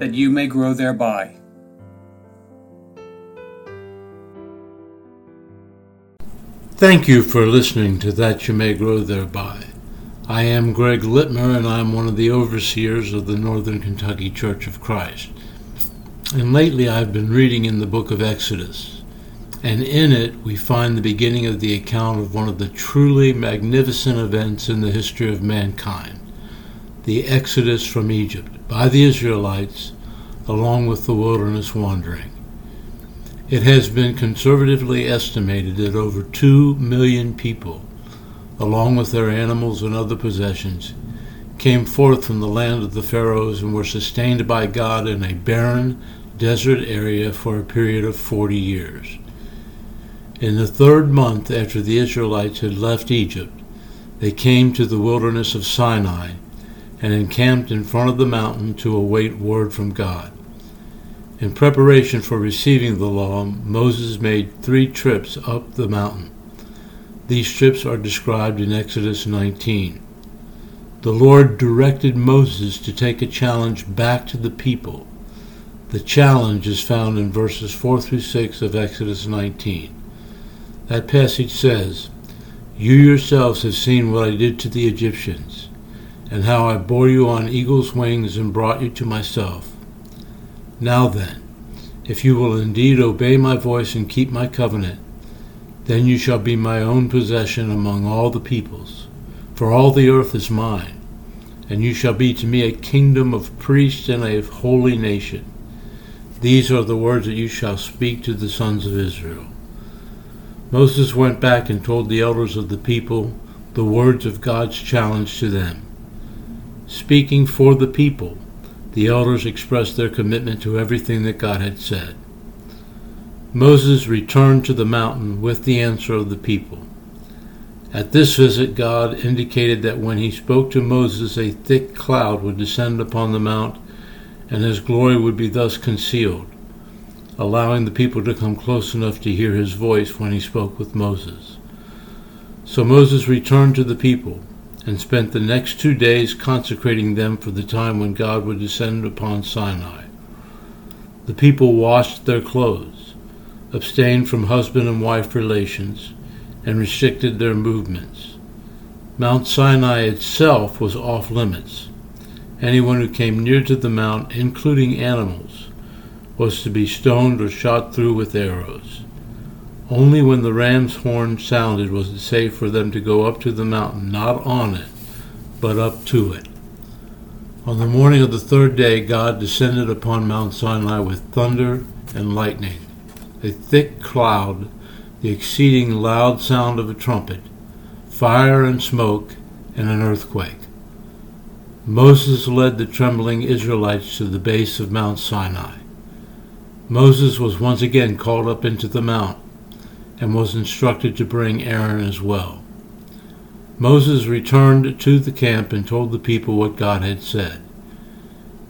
that you may grow thereby. Thank you for listening to That You May Grow Thereby. I am Greg Litmer, and I'm one of the overseers of the Northern Kentucky Church of Christ. And lately I've been reading in the book of Exodus, and in it we find the beginning of the account of one of the truly magnificent events in the history of mankind the Exodus from Egypt by the Israelites along with the wilderness wandering. It has been conservatively estimated that over 2 million people, along with their animals and other possessions, came forth from the land of the Pharaohs and were sustained by God in a barren, desert area for a period of 40 years. In the third month after the Israelites had left Egypt, they came to the wilderness of Sinai and encamped in front of the mountain to await word from God. In preparation for receiving the law, Moses made three trips up the mountain. These trips are described in Exodus 19. The Lord directed Moses to take a challenge back to the people. The challenge is found in verses 4 through 6 of Exodus 19. That passage says, You yourselves have seen what I did to the Egyptians and how I bore you on eagle's wings and brought you to myself. Now then, if you will indeed obey my voice and keep my covenant, then you shall be my own possession among all the peoples, for all the earth is mine, and you shall be to me a kingdom of priests and a holy nation. These are the words that you shall speak to the sons of Israel. Moses went back and told the elders of the people the words of God's challenge to them. Speaking for the people, the elders expressed their commitment to everything that God had said. Moses returned to the mountain with the answer of the people. At this visit, God indicated that when he spoke to Moses, a thick cloud would descend upon the mount, and his glory would be thus concealed, allowing the people to come close enough to hear his voice when he spoke with Moses. So Moses returned to the people and spent the next two days consecrating them for the time when God would descend upon Sinai. The people washed their clothes, abstained from husband and wife relations, and restricted their movements. Mount Sinai itself was off limits. Anyone who came near to the mount, including animals, was to be stoned or shot through with arrows. Only when the ram's horn sounded was it safe for them to go up to the mountain, not on it, but up to it. On the morning of the third day, God descended upon Mount Sinai with thunder and lightning, a thick cloud, the exceeding loud sound of a trumpet, fire and smoke, and an earthquake. Moses led the trembling Israelites to the base of Mount Sinai. Moses was once again called up into the mount and was instructed to bring Aaron as well. Moses returned to the camp and told the people what God had said.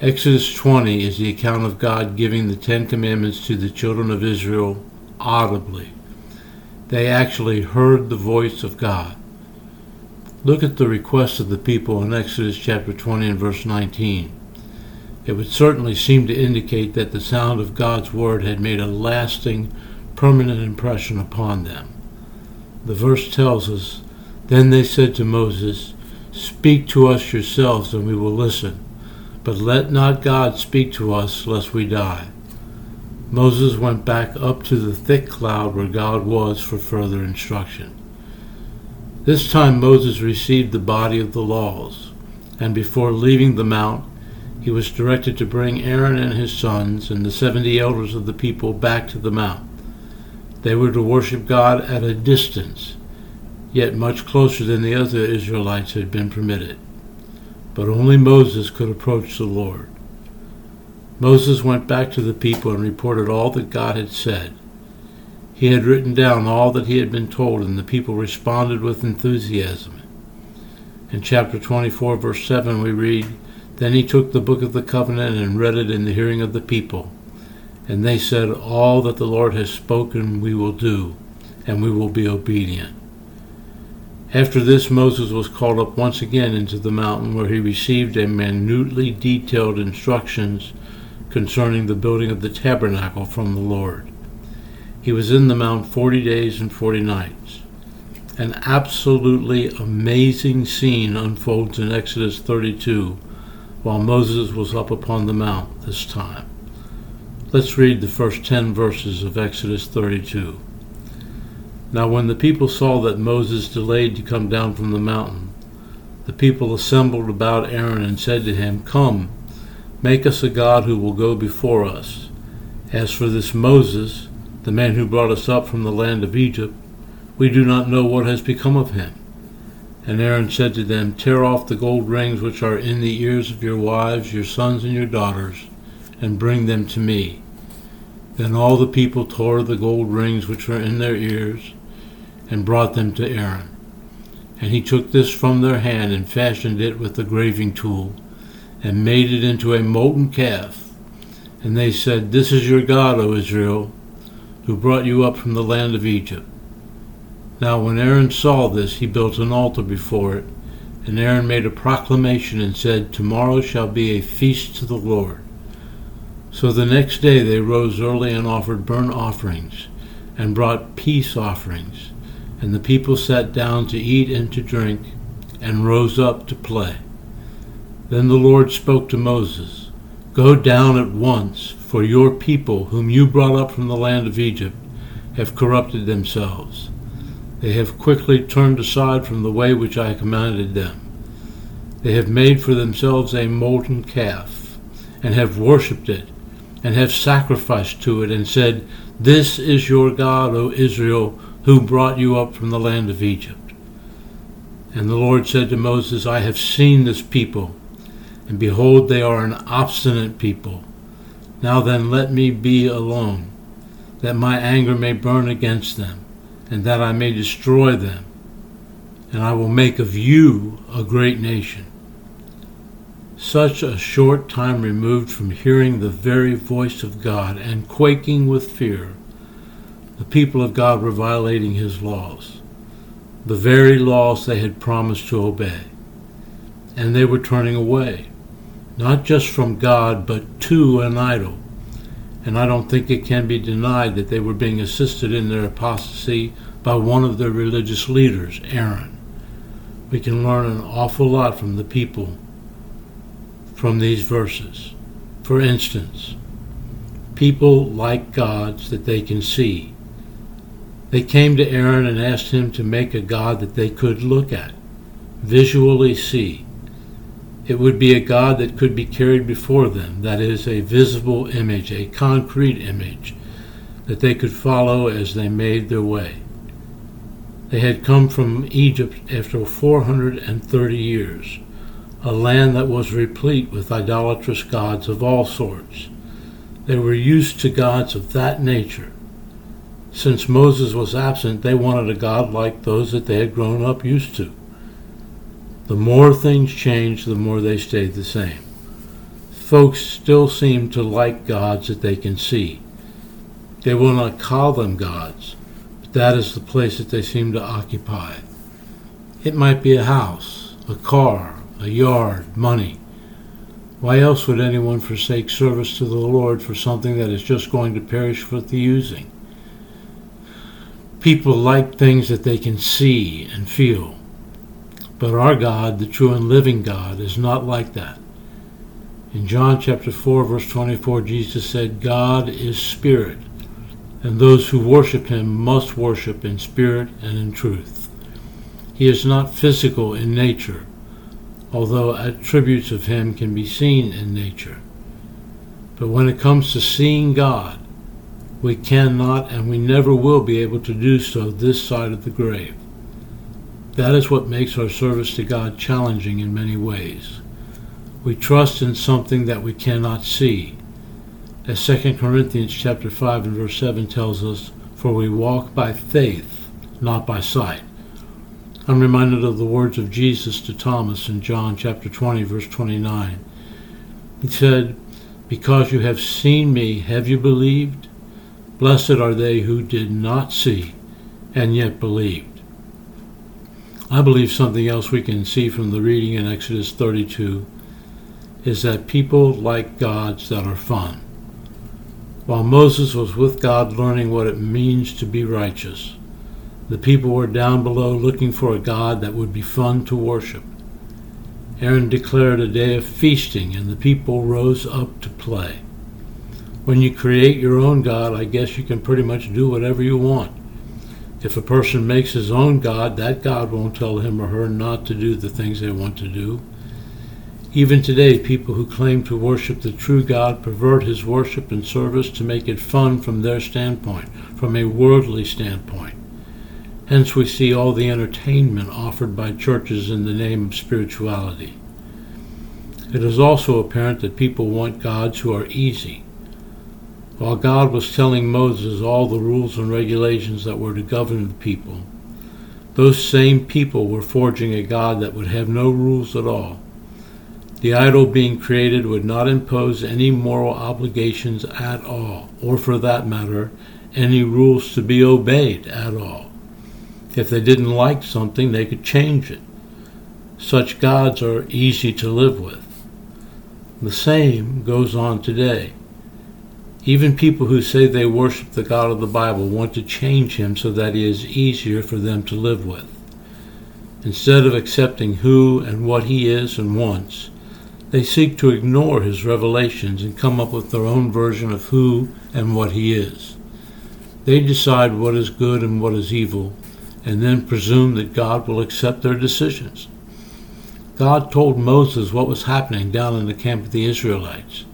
Exodus 20 is the account of God giving the Ten Commandments to the children of Israel audibly. They actually heard the voice of God. Look at the request of the people in Exodus chapter 20 and verse 19. It would certainly seem to indicate that the sound of God's word had made a lasting permanent impression upon them. The verse tells us, Then they said to Moses, Speak to us yourselves, and we will listen. But let not God speak to us, lest we die. Moses went back up to the thick cloud where God was for further instruction. This time Moses received the body of the laws, and before leaving the mount, he was directed to bring Aaron and his sons and the seventy elders of the people back to the mount. They were to worship God at a distance, yet much closer than the other Israelites had been permitted. But only Moses could approach the Lord. Moses went back to the people and reported all that God had said. He had written down all that he had been told, and the people responded with enthusiasm. In chapter 24, verse 7, we read, Then he took the book of the covenant and read it in the hearing of the people. And they said, All that the Lord has spoken we will do, and we will be obedient. After this, Moses was called up once again into the mountain, where he received a minutely detailed instructions concerning the building of the tabernacle from the Lord. He was in the mount forty days and forty nights. An absolutely amazing scene unfolds in Exodus 32 while Moses was up upon the mount this time. Let's read the first ten verses of Exodus 32. Now, when the people saw that Moses delayed to come down from the mountain, the people assembled about Aaron and said to him, Come, make us a God who will go before us. As for this Moses, the man who brought us up from the land of Egypt, we do not know what has become of him. And Aaron said to them, Tear off the gold rings which are in the ears of your wives, your sons, and your daughters, and bring them to me. Then all the people tore the gold rings which were in their ears, and brought them to Aaron. And he took this from their hand and fashioned it with the graving tool, and made it into a molten calf. And they said, This is your God, O Israel, who brought you up from the land of Egypt. Now when Aaron saw this, he built an altar before it, and Aaron made a proclamation and said, Tomorrow shall be a feast to the Lord. So the next day they rose early and offered burnt offerings, and brought peace offerings and the people sat down to eat and to drink, and rose up to play. Then the Lord spoke to Moses Go down at once, for your people, whom you brought up from the land of Egypt, have corrupted themselves. They have quickly turned aside from the way which I commanded them. They have made for themselves a molten calf, and have worshipped it, and have sacrificed to it, and said, This is your God, O Israel, who brought you up from the land of Egypt. And the Lord said to Moses, I have seen this people, and behold, they are an obstinate people. Now then, let me be alone, that my anger may burn against them, and that I may destroy them. And I will make of you a great nation. Such a short time removed from hearing the very voice of God and quaking with fear the people of God were violating his laws, the very laws they had promised to obey. And they were turning away, not just from God, but to an idol. And I don't think it can be denied that they were being assisted in their apostasy by one of their religious leaders, Aaron. We can learn an awful lot from the people from these verses. For instance, people like gods that they can see they came to Aaron and asked him to make a God that they could look at, visually see. It would be a God that could be carried before them, that is, a visible image, a concrete image, that they could follow as they made their way. They had come from Egypt after 430 years, a land that was replete with idolatrous gods of all sorts. They were used to gods of that nature since Moses was absent, they wanted a God like those that they had grown up used to. The more things changed, the more they stayed the same. Folks still seem to like gods that they can see. They will not call them gods, but that is the place that they seem to occupy. It might be a house, a car, a yard, money. Why else would anyone forsake service to the Lord for something that is just going to perish with the using? People like things that they can see and feel. But our God, the true and living God, is not like that. In John chapter 4, verse 24, Jesus said, God is spirit, and those who worship him must worship in spirit and in truth. He is not physical in nature, although attributes of him can be seen in nature. But when it comes to seeing God, we cannot and we never will be able to do so this side of the grave. That is what makes our service to God challenging in many ways. We trust in something that we cannot see, As 2 Corinthians chapter 5 and verse 7 tells us, For we walk by faith, not by sight. I'm reminded of the words of Jesus to Thomas in John chapter 20 verse 29. He said, Because you have seen me, have you believed? Blessed are they who did not see and yet believed. I believe something else we can see from the reading in Exodus 32 is that people like gods that are fun. While Moses was with God learning what it means to be righteous, the people were down below looking for a God that would be fun to worship. Aaron declared a day of feasting, and the people rose up to play. When you create your own God, I guess you can pretty much do whatever you want. If a person makes his own God, that God won't tell him or her not to do the things they want to do. Even today, people who claim to worship the true God pervert his worship and service to make it fun from their standpoint, from a worldly standpoint. Hence, we see all the entertainment offered by churches in the name of spirituality. It is also apparent that people want gods who are easy. While God was telling Moses all the rules and regulations that were to govern the people, those same people were forging a God that would have no rules at all the idol being created would not impose any moral obligations at all, or for that matter, any rules to be obeyed at all. If they didn't like something, they could change it. Such gods are easy to live with. The same goes on today. Even people who say they worship the God of the Bible want to change him so that he is easier for them to live with. Instead of accepting who and what he is and wants, they seek to ignore his revelations and come up with their own version of who and what he is. They decide what is good and what is evil, and then presume that God will accept their decisions. God told Moses what was happening down in the camp of the Israelites,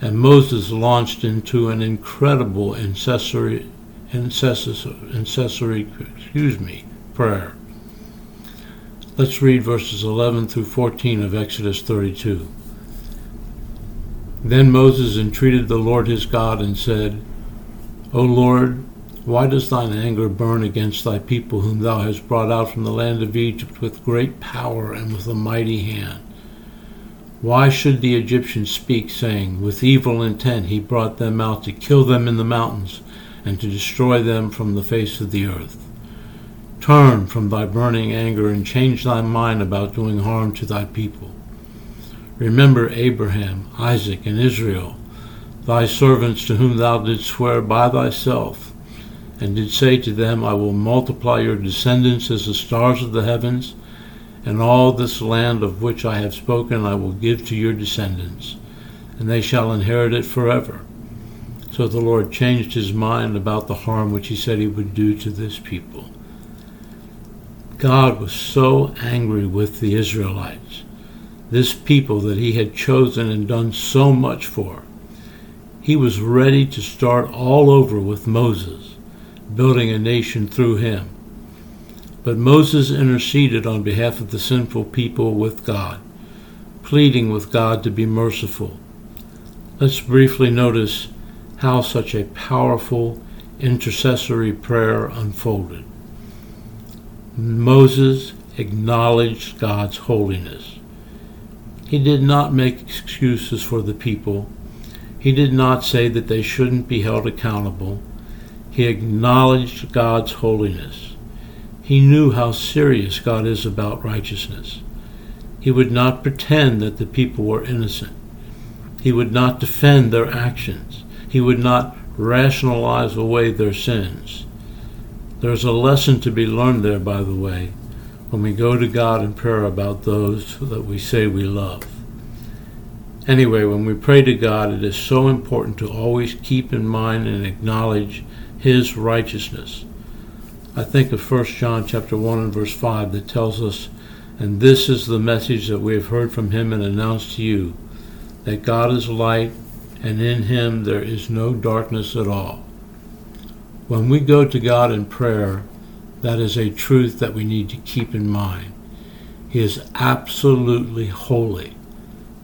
and Moses launched into an incredible incessory, incessory, excuse me, prayer. Let's read verses 11 through 14 of Exodus 32. Then Moses entreated the Lord his God and said, O Lord, why does thine anger burn against thy people whom thou hast brought out from the land of Egypt with great power and with a mighty hand? Why should the Egyptians speak, saying, With evil intent he brought them out to kill them in the mountains and to destroy them from the face of the earth? Turn from thy burning anger and change thy mind about doing harm to thy people. Remember Abraham, Isaac, and Israel, thy servants to whom thou didst swear by thyself, and did say to them, I will multiply your descendants as the stars of the heavens, and all this land of which I have spoken I will give to your descendants, and they shall inherit it forever. So the Lord changed his mind about the harm which he said he would do to this people. God was so angry with the Israelites, this people that he had chosen and done so much for. He was ready to start all over with Moses, building a nation through him. But Moses interceded on behalf of the sinful people with God, pleading with God to be merciful. Let's briefly notice how such a powerful intercessory prayer unfolded. Moses acknowledged God's holiness. He did not make excuses for the people. He did not say that they shouldn't be held accountable. He acknowledged God's holiness. He knew how serious God is about righteousness. He would not pretend that the people were innocent. He would not defend their actions. He would not rationalize away their sins. There's a lesson to be learned there, by the way, when we go to God in prayer about those that we say we love. Anyway, when we pray to God, it is so important to always keep in mind and acknowledge His righteousness. I think of 1 John chapter 1 and verse 5 that tells us, And this is the message that we have heard from Him and announced to you, that God is light, and in Him there is no darkness at all. When we go to God in prayer, that is a truth that we need to keep in mind. He is absolutely holy.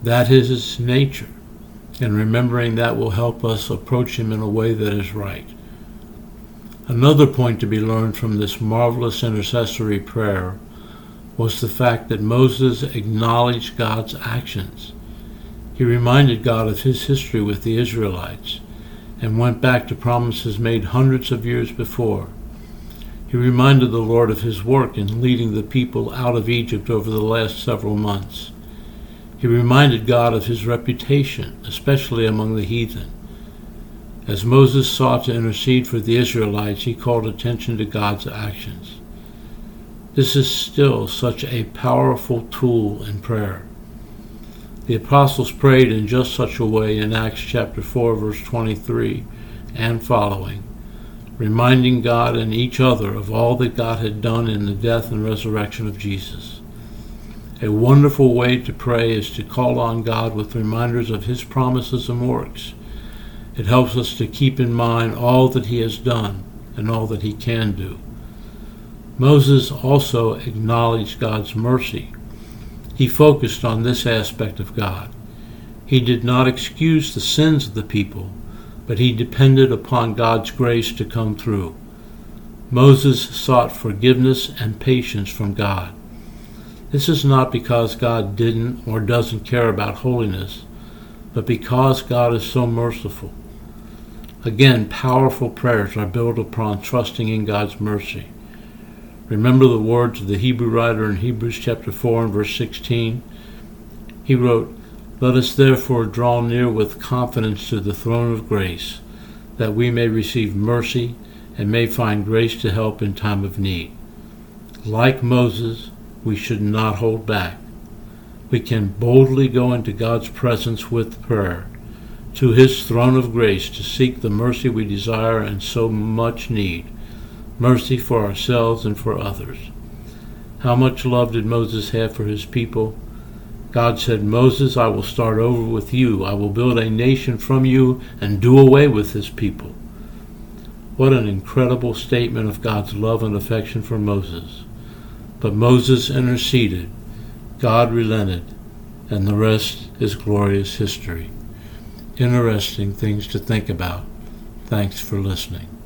That is his nature. and remembering that will help us approach Him in a way that is right. Another point to be learned from this marvelous intercessory prayer was the fact that Moses acknowledged God's actions. He reminded God of his history with the Israelites and went back to promises made hundreds of years before. He reminded the Lord of his work in leading the people out of Egypt over the last several months. He reminded God of his reputation, especially among the heathen. As Moses sought to intercede for the Israelites, he called attention to God's actions. This is still such a powerful tool in prayer. The apostles prayed in just such a way in Acts chapter 4 verse 23 and following, reminding God and each other of all that God had done in the death and resurrection of Jesus. A wonderful way to pray is to call on God with reminders of his promises and works. It helps us to keep in mind all that he has done and all that he can do. Moses also acknowledged God's mercy. He focused on this aspect of God. He did not excuse the sins of the people, but he depended upon God's grace to come through. Moses sought forgiveness and patience from God. This is not because God didn't or doesn't care about holiness, but because God is so merciful. Again, powerful prayers are built upon trusting in God's mercy. Remember the words of the Hebrew writer in Hebrews chapter 4 and verse 16? He wrote, Let us therefore draw near with confidence to the throne of grace, that we may receive mercy and may find grace to help in time of need. Like Moses, we should not hold back. We can boldly go into God's presence with prayer, to his throne of grace to seek the mercy we desire and so much need mercy for ourselves and for others. How much love did Moses have for his people? God said, Moses, I will start over with you. I will build a nation from you and do away with this people. What an incredible statement of God's love and affection for Moses. But Moses interceded, God relented, and the rest is glorious history. Interesting things to think about. Thanks for listening.